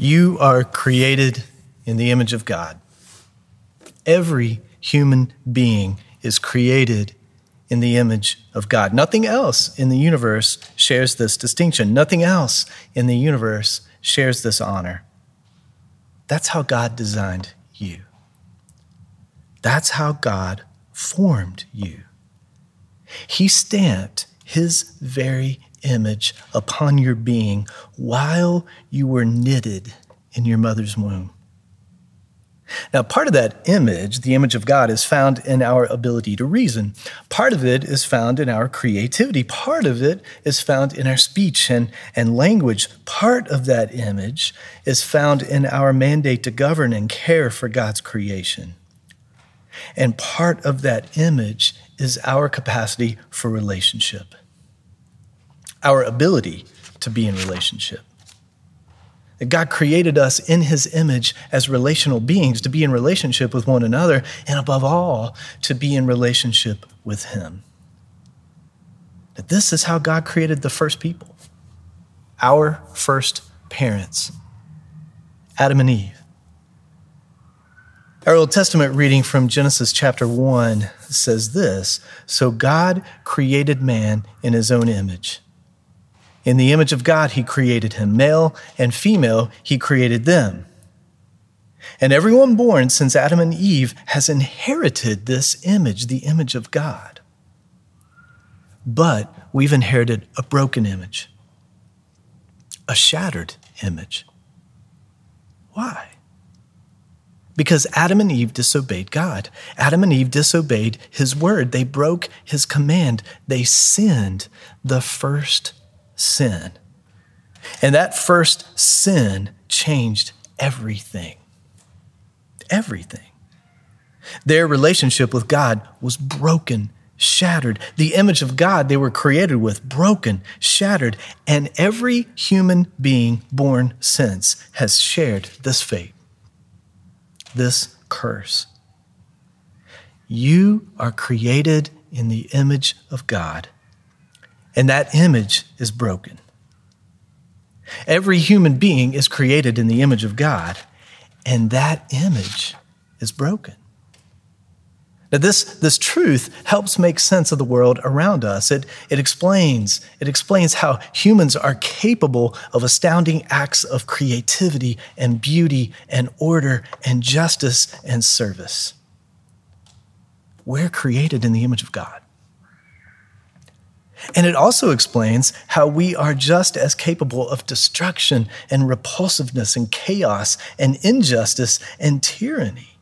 You are created in the image of God. Every human being is created in the image of God. Nothing else in the universe shares this distinction. Nothing else in the universe shares this honor. That's how God designed you. That's how God formed you. He stamped his very image upon your being while you were knitted in your mother's womb. Now, part of that image, the image of God, is found in our ability to reason. Part of it is found in our creativity. Part of it is found in our speech and, and language. Part of that image is found in our mandate to govern and care for God's creation. And part of that image is our capacity for relationship our ability to be in relationship. That God created us in his image as relational beings to be in relationship with one another, and above all, to be in relationship with him. That this is how God created the first people, our first parents, Adam and Eve. Our Old Testament reading from Genesis chapter 1 says this So God created man in his own image. In the image of God, he created him. Male and female, he created them. And everyone born since Adam and Eve has inherited this image, the image of God. But we've inherited a broken image, a shattered image. Why? Because Adam and Eve disobeyed God. Adam and Eve disobeyed his word. They broke his command. They sinned the first sin. And that first sin changed everything. Everything. Their relationship with God was broken, shattered. The image of God they were created with, broken, shattered. And every human being born since has shared this fate, this curse. You are created in the image of God and that image is broken. Every human being is created in the image of God, and that image is broken. Now, this, this truth helps make sense of the world around us. It, it, explains, it explains how humans are capable of astounding acts of creativity and beauty and order and justice and service. We're created in the image of God. And it also explains how we are just as capable of destruction and repulsiveness and chaos and injustice and tyranny.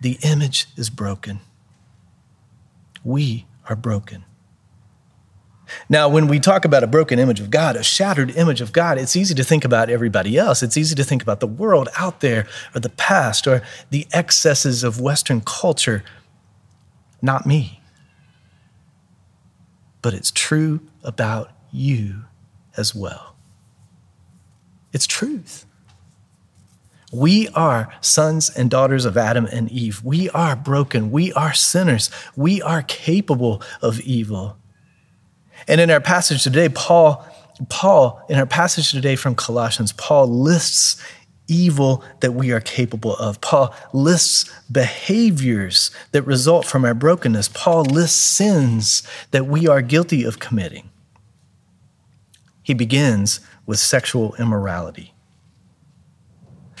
The image is broken. We are broken. Now, when we talk about a broken image of God, a shattered image of God, it's easy to think about everybody else. It's easy to think about the world out there, or the past, or the excesses of Western culture. Not me but it's true about you as well. It's truth. We are sons and daughters of Adam and Eve. We are broken. We are sinners. We are capable of evil. And in our passage today, Paul, Paul, in our passage today from Colossians, Paul lists evil that we are capable of. Paul lists behaviors that result from our brokenness. Paul lists sins that we are guilty of committing. He begins with sexual immorality.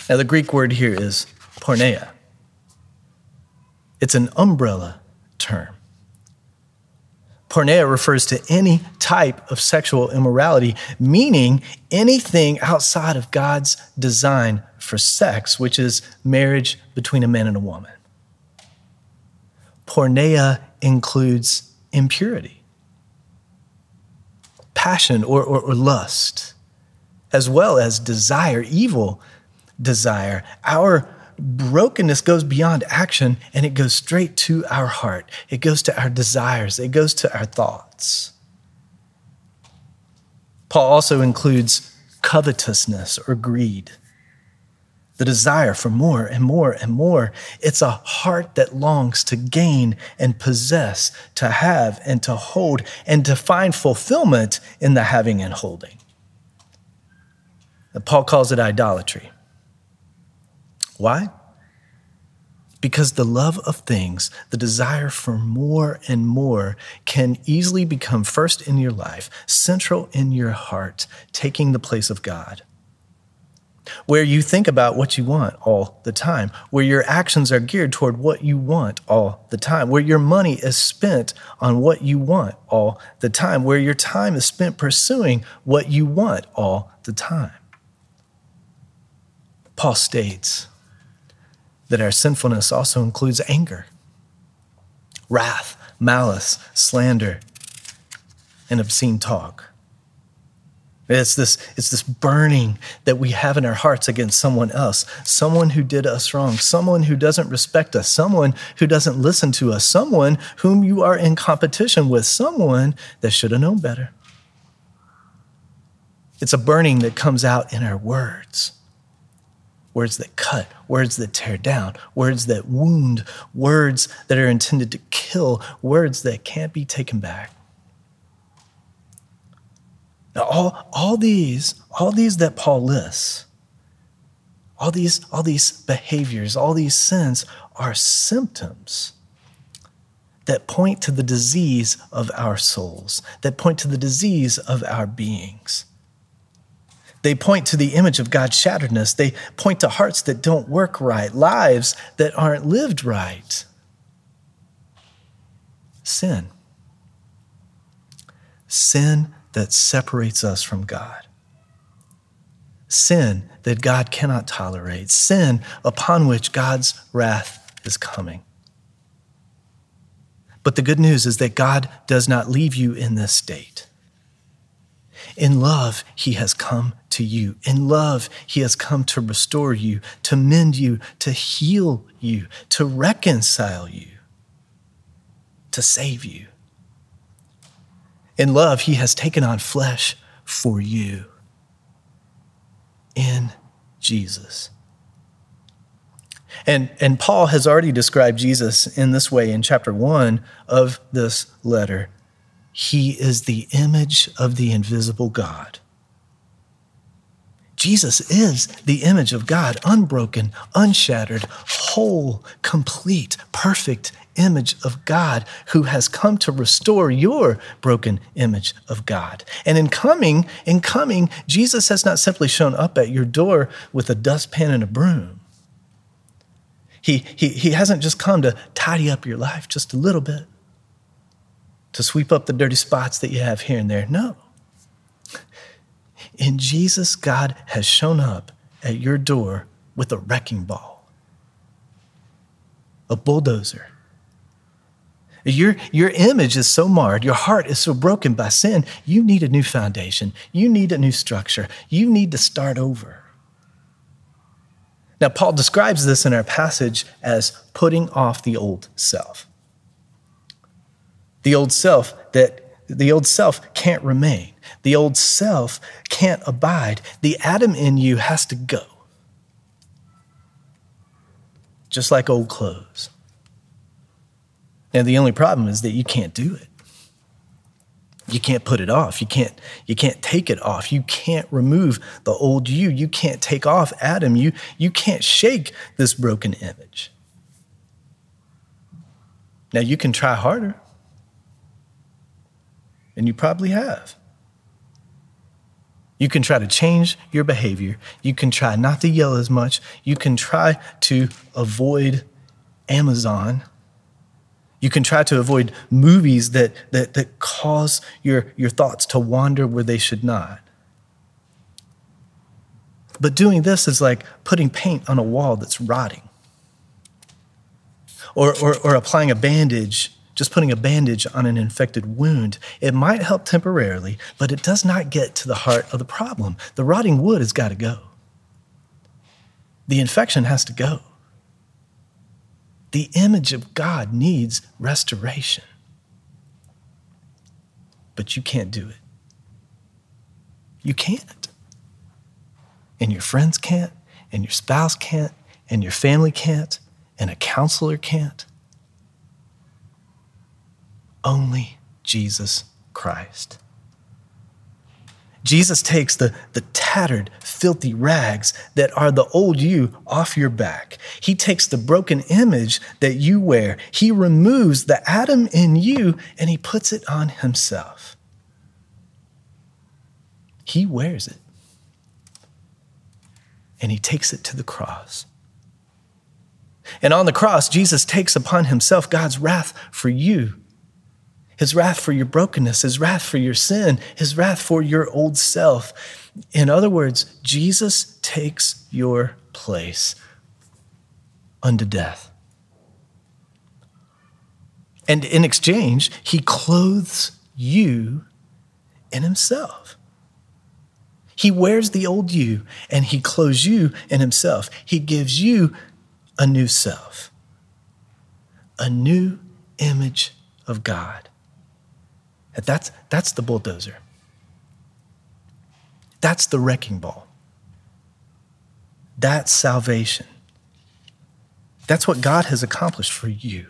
Now, the Greek word here is porneia. It's an umbrella term. Porneia refers to any type of sexual immorality, meaning anything outside of God's design for sex, which is marriage between a man and a woman. Porneia includes impurity. passion or, or, or lust, as well as desire, evil desire. Our brokenness goes beyond action and it goes straight to our heart. It goes to our desires, it goes to our thoughts. Paul also includes covetousness or greed, the desire for more and more and more. It's a heart that longs to gain and possess, to have and to hold, and to find fulfillment in the having and holding. Paul calls it idolatry. Why? Because the love of things, the desire for more and more, can easily become first in your life, central in your heart, taking the place of God. Where you think about what you want all the time, where your actions are geared toward what you want all the time, where your money is spent on what you want all the time, where your time is spent pursuing what you want all the time. Paul states, that our sinfulness also includes anger, wrath, malice, slander, and obscene talk. It's this, it's this burning that we have in our hearts against someone else, someone who did us wrong, someone who doesn't respect us, someone who doesn't listen to us, someone whom you are in competition with, someone that should have known better. It's a burning that comes out in our words words that cut, words that tear down, words that wound, words that are intended to kill, words that can't be taken back. Now, all, all these, all these that Paul lists, all these, all these behaviors, all these sins are symptoms that point to the disease of our souls, that point to the disease of our beings. They point to the image of God's shatteredness. They point to hearts that don't work right, lives that aren't lived right. Sin. Sin that separates us from God. Sin that God cannot tolerate. Sin upon which God's wrath is coming. But the good news is that God does not leave you in this state. In love, He has come to you. In love, He has come to restore you, to mend you, to heal you, to reconcile you, to save you. In love, He has taken on flesh for you. In Jesus. And, and Paul has already described Jesus in this way in chapter one of this letter. He is the image of the invisible God Jesus is the image of God, unbroken, unshattered, whole, complete, perfect image of God who has come to restore your broken image of God. And in coming, in coming, Jesus has not simply shown up at your door with a dustpan and a broom. He, he, he hasn't just come to tidy up your life just a little bit, to sweep up the dirty spots that you have here and there. No. In Jesus, God has shown up at your door with a wrecking ball, a bulldozer. Your, your image is so marred, your heart is so broken by sin, you need a new foundation. You need a new structure. You need to start over. Now, Paul describes this in our passage as putting off the old self. The old self that the old self can't remain. The old self can't abide. The Adam in you has to go. Just like old clothes. And the only problem is that you can't do it. You can't put it off. You can't, you can't take it off. You can't remove the old you. You can't take off Adam. You, you can't shake this broken image. Now, you can try harder, and you probably have. You can try to change your behavior. You can try not to yell as much. You can try to avoid Amazon. You can try to avoid movies that, that, that cause your, your thoughts to wander where they should not. But doing this is like putting paint on a wall that's rotting, or, or, or applying a bandage just putting a bandage on an infected wound. It might help temporarily, but it does not get to the heart of the problem. The rotting wood has got to go, the infection has to go. The image of God needs restoration. But you can't do it. You can't. And your friends can't, and your spouse can't, and your family can't, and a counselor can't. Only Jesus Christ. Jesus takes the, the tattered, filthy rags that are the old you off your back. He takes the broken image that you wear. He removes the Adam in you and he puts it on himself. He wears it and he takes it to the cross. And on the cross, Jesus takes upon himself God's wrath for you his wrath for your brokenness, his wrath for your sin, his wrath for your old self. In other words, Jesus takes your place unto death. And in exchange, he clothes you in himself. He wears the old you and he clothes you in himself. He gives you a new self, a new image of God. That's, that's the bulldozer. That's the wrecking ball. That's salvation. That's what God has accomplished for you.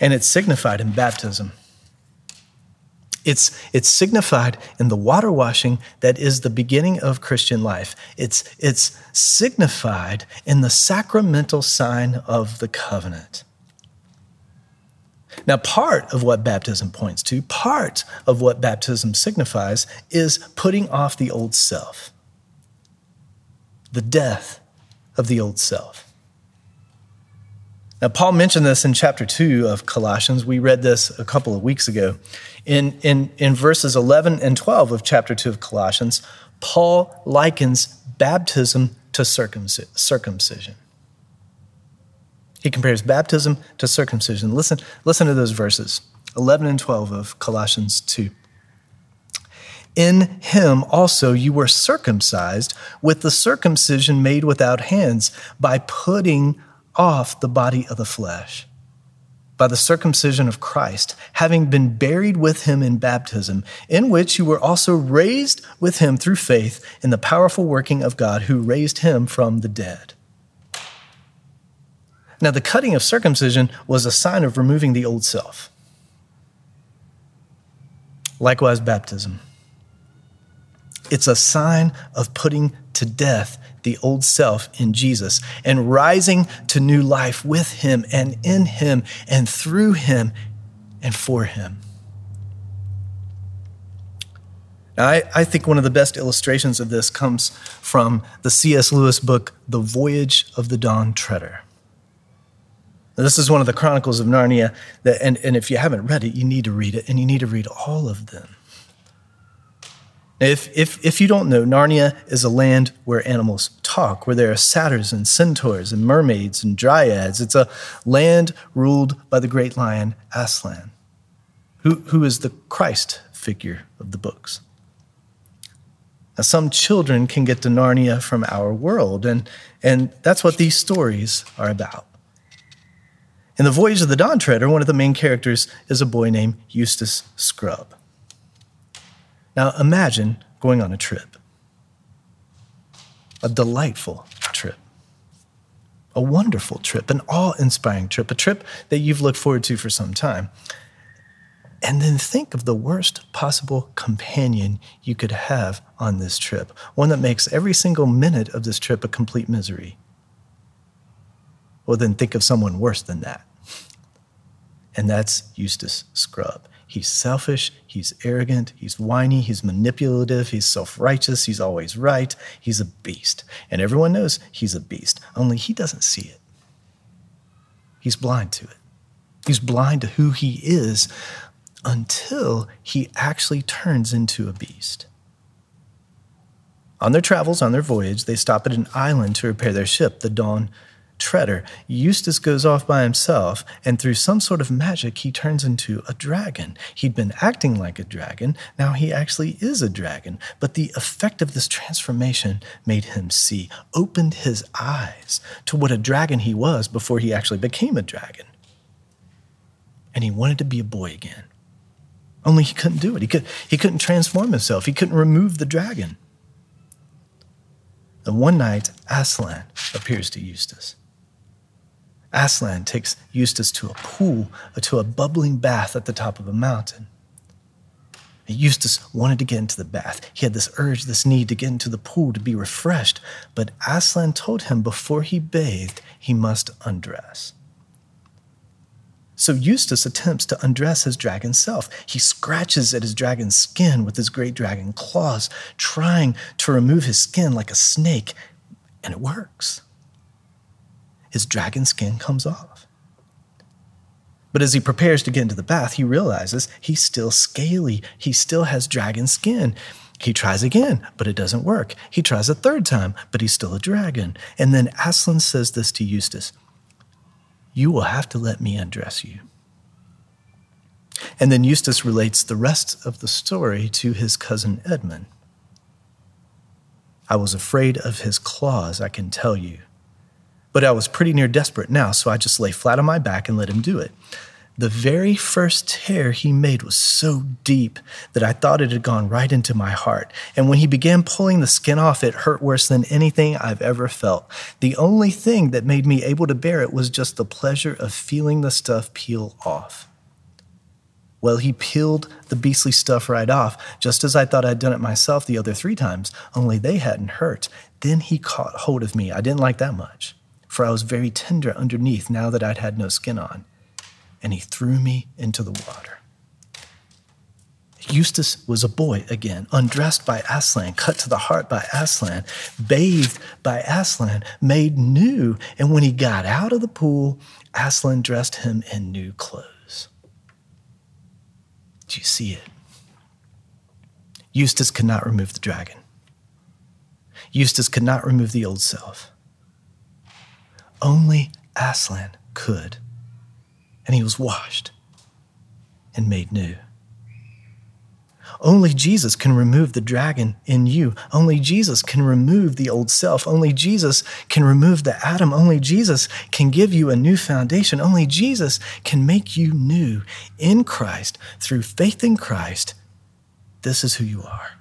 And it's signified in baptism. It's, it's signified in the water washing that is the beginning of Christian life. It's, it's signified in the sacramental sign of the covenant. Now, part of what baptism points to, part of what baptism signifies, is putting off the old self, the death of the old self. Now, Paul mentioned this in chapter 2 of Colossians. We read this a couple of weeks ago. In, in, in verses 11 and 12 of chapter 2 of Colossians, Paul likens baptism to circumcision. He compares baptism to circumcision. Listen, listen to those verses 11 and 12 of Colossians 2. In him also you were circumcised with the circumcision made without hands by putting off the body of the flesh. By the circumcision of Christ, having been buried with him in baptism, in which you were also raised with him through faith in the powerful working of God who raised him from the dead. Now, the cutting of circumcision was a sign of removing the old self. Likewise, baptism. It's a sign of putting to death the old self in Jesus and rising to new life with Him and in Him and through Him and for Him. Now, I, I think one of the best illustrations of this comes from the C.S. Lewis book, The Voyage of the Dawn Treader. Now, this is one of the Chronicles of Narnia, that, and, and if you haven't read it, you need to read it, and you need to read all of them. If, if, if you don't know, Narnia is a land where animals talk, where there are satyrs and centaurs and mermaids and dryads. It's a land ruled by the great lion Aslan, who, who is the Christ figure of the books. Now, some children can get to Narnia from our world, and, and that's what these stories are about. In The Voyage of the Dawn Treader, one of the main characters is a boy named Eustace Scrubb. Now imagine going on a trip, a delightful trip, a wonderful trip, an awe inspiring trip, a trip that you've looked forward to for some time. And then think of the worst possible companion you could have on this trip, one that makes every single minute of this trip a complete misery. Well, then think of someone worse than that and that's Eustace Scrubb. He's selfish, he's arrogant, he's whiny, he's manipulative, he's self righteous, he's always right, he's a beast. And everyone knows he's a beast, only he doesn't see it. He's blind to it. He's blind to who he is until he actually turns into a beast. On their travels, on their voyage, they stop at an island to repair their ship, the Dawn treader, Eustace goes off by himself, and through some sort of magic, he turns into a dragon. He'd been acting like a dragon, now he actually is a dragon. But the effect of this transformation made him see, opened his eyes to what a dragon he was before he actually became a dragon. And he wanted to be a boy again. Only he couldn't do it. He, could, he couldn't transform himself, he couldn't remove the dragon. And one night, Aslan appears to Eustace. Aslan takes Eustace to a pool, uh, to a bubbling bath at the top of a mountain. Eustace wanted to get into the bath. He had this urge, this need to get into the pool to be refreshed, but Aslan told him before he bathed, he must undress. So Eustace attempts to undress his dragon self. He scratches at his dragon's skin with his great dragon claws, trying to remove his skin like a snake, and it works his dragon skin comes off. But as he prepares to get into the bath, he realizes he's still scaly. He still has dragon skin. He tries again, but it doesn't work. He tries a third time, but he's still a dragon. And then Aslan says this to Eustace You will have to let me undress you. And then Eustace relates the rest of the story to his cousin Edmund. I was afraid of his claws, I can tell you, but I was pretty near desperate now, so I just lay flat on my back and let him do it. The very first tear he made was so deep that I thought it had gone right into my heart. And when he began pulling the skin off, it hurt worse than anything I've ever felt. The only thing that made me able to bear it was just the pleasure of feeling the stuff peel off. Well, he peeled the beastly stuff right off, just as I thought I'd done it myself the other three times, only they hadn't hurt. Then he caught hold of me. I didn't like that much for I was very tender underneath now that I'd had no skin on. And he threw me into the water. Eustace was a boy again, undressed by Aslan, cut to the heart by Aslan, bathed by Aslan, made new. And when he got out of the pool, Aslan dressed him in new clothes. Do you see it? Eustace could not remove the dragon. Eustace could not remove the old self. Only Aslan could. And he was washed and made new. Only Jesus can remove the dragon in you. Only Jesus can remove the old self. Only Jesus can remove the Adam. Only Jesus can give you a new foundation. Only Jesus can make you new in Christ through faith in Christ. This is who you are.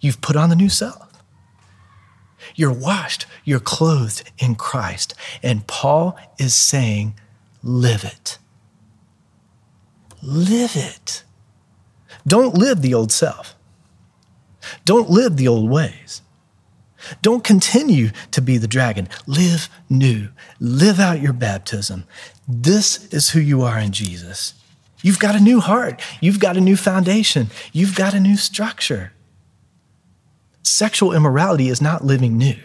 You've put on the new self. You're washed, you're clothed in Christ. And Paul is saying, live it. Live it. Don't live the old self. Don't live the old ways. Don't continue to be the dragon. Live new. Live out your baptism. This is who you are in Jesus. You've got a new heart. You've got a new foundation. You've got a new structure. Sexual immorality is not living new.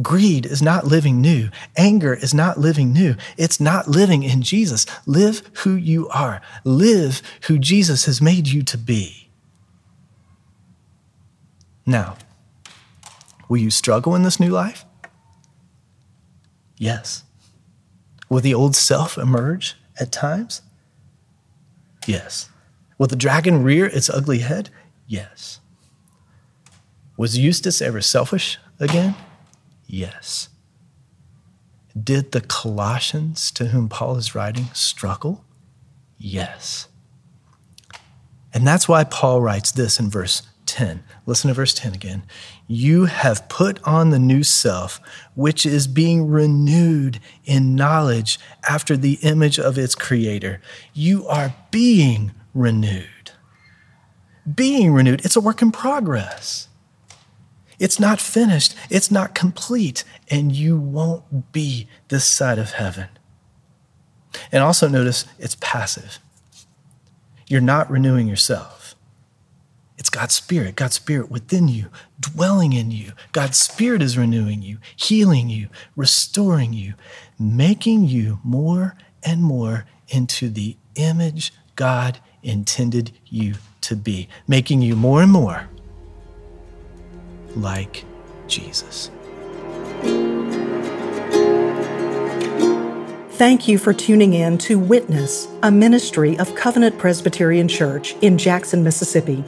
Greed is not living new. Anger is not living new. It's not living in Jesus. Live who you are. Live who Jesus has made you to be. Now, will you struggle in this new life? Yes. Will the old self emerge at times? Yes. Will the dragon rear its ugly head? Yes. Was Eustace ever selfish again? Yes. Did the Colossians to whom Paul is writing struggle? Yes. And that's why Paul writes this in verse 10. Listen to verse 10 again. You have put on the new self, which is being renewed in knowledge after the image of its creator. You are being renewed. Being renewed. It's a work in progress. It's not finished, it's not complete, and you won't be this side of heaven. And also notice it's passive. You're not renewing yourself. It's God's Spirit, God's Spirit within you, dwelling in you. God's Spirit is renewing you, healing you, restoring you, making you more and more into the image God intended you to be, making you more and more like Jesus. Thank you for tuning in to Witness, a ministry of Covenant Presbyterian Church in Jackson, Mississippi.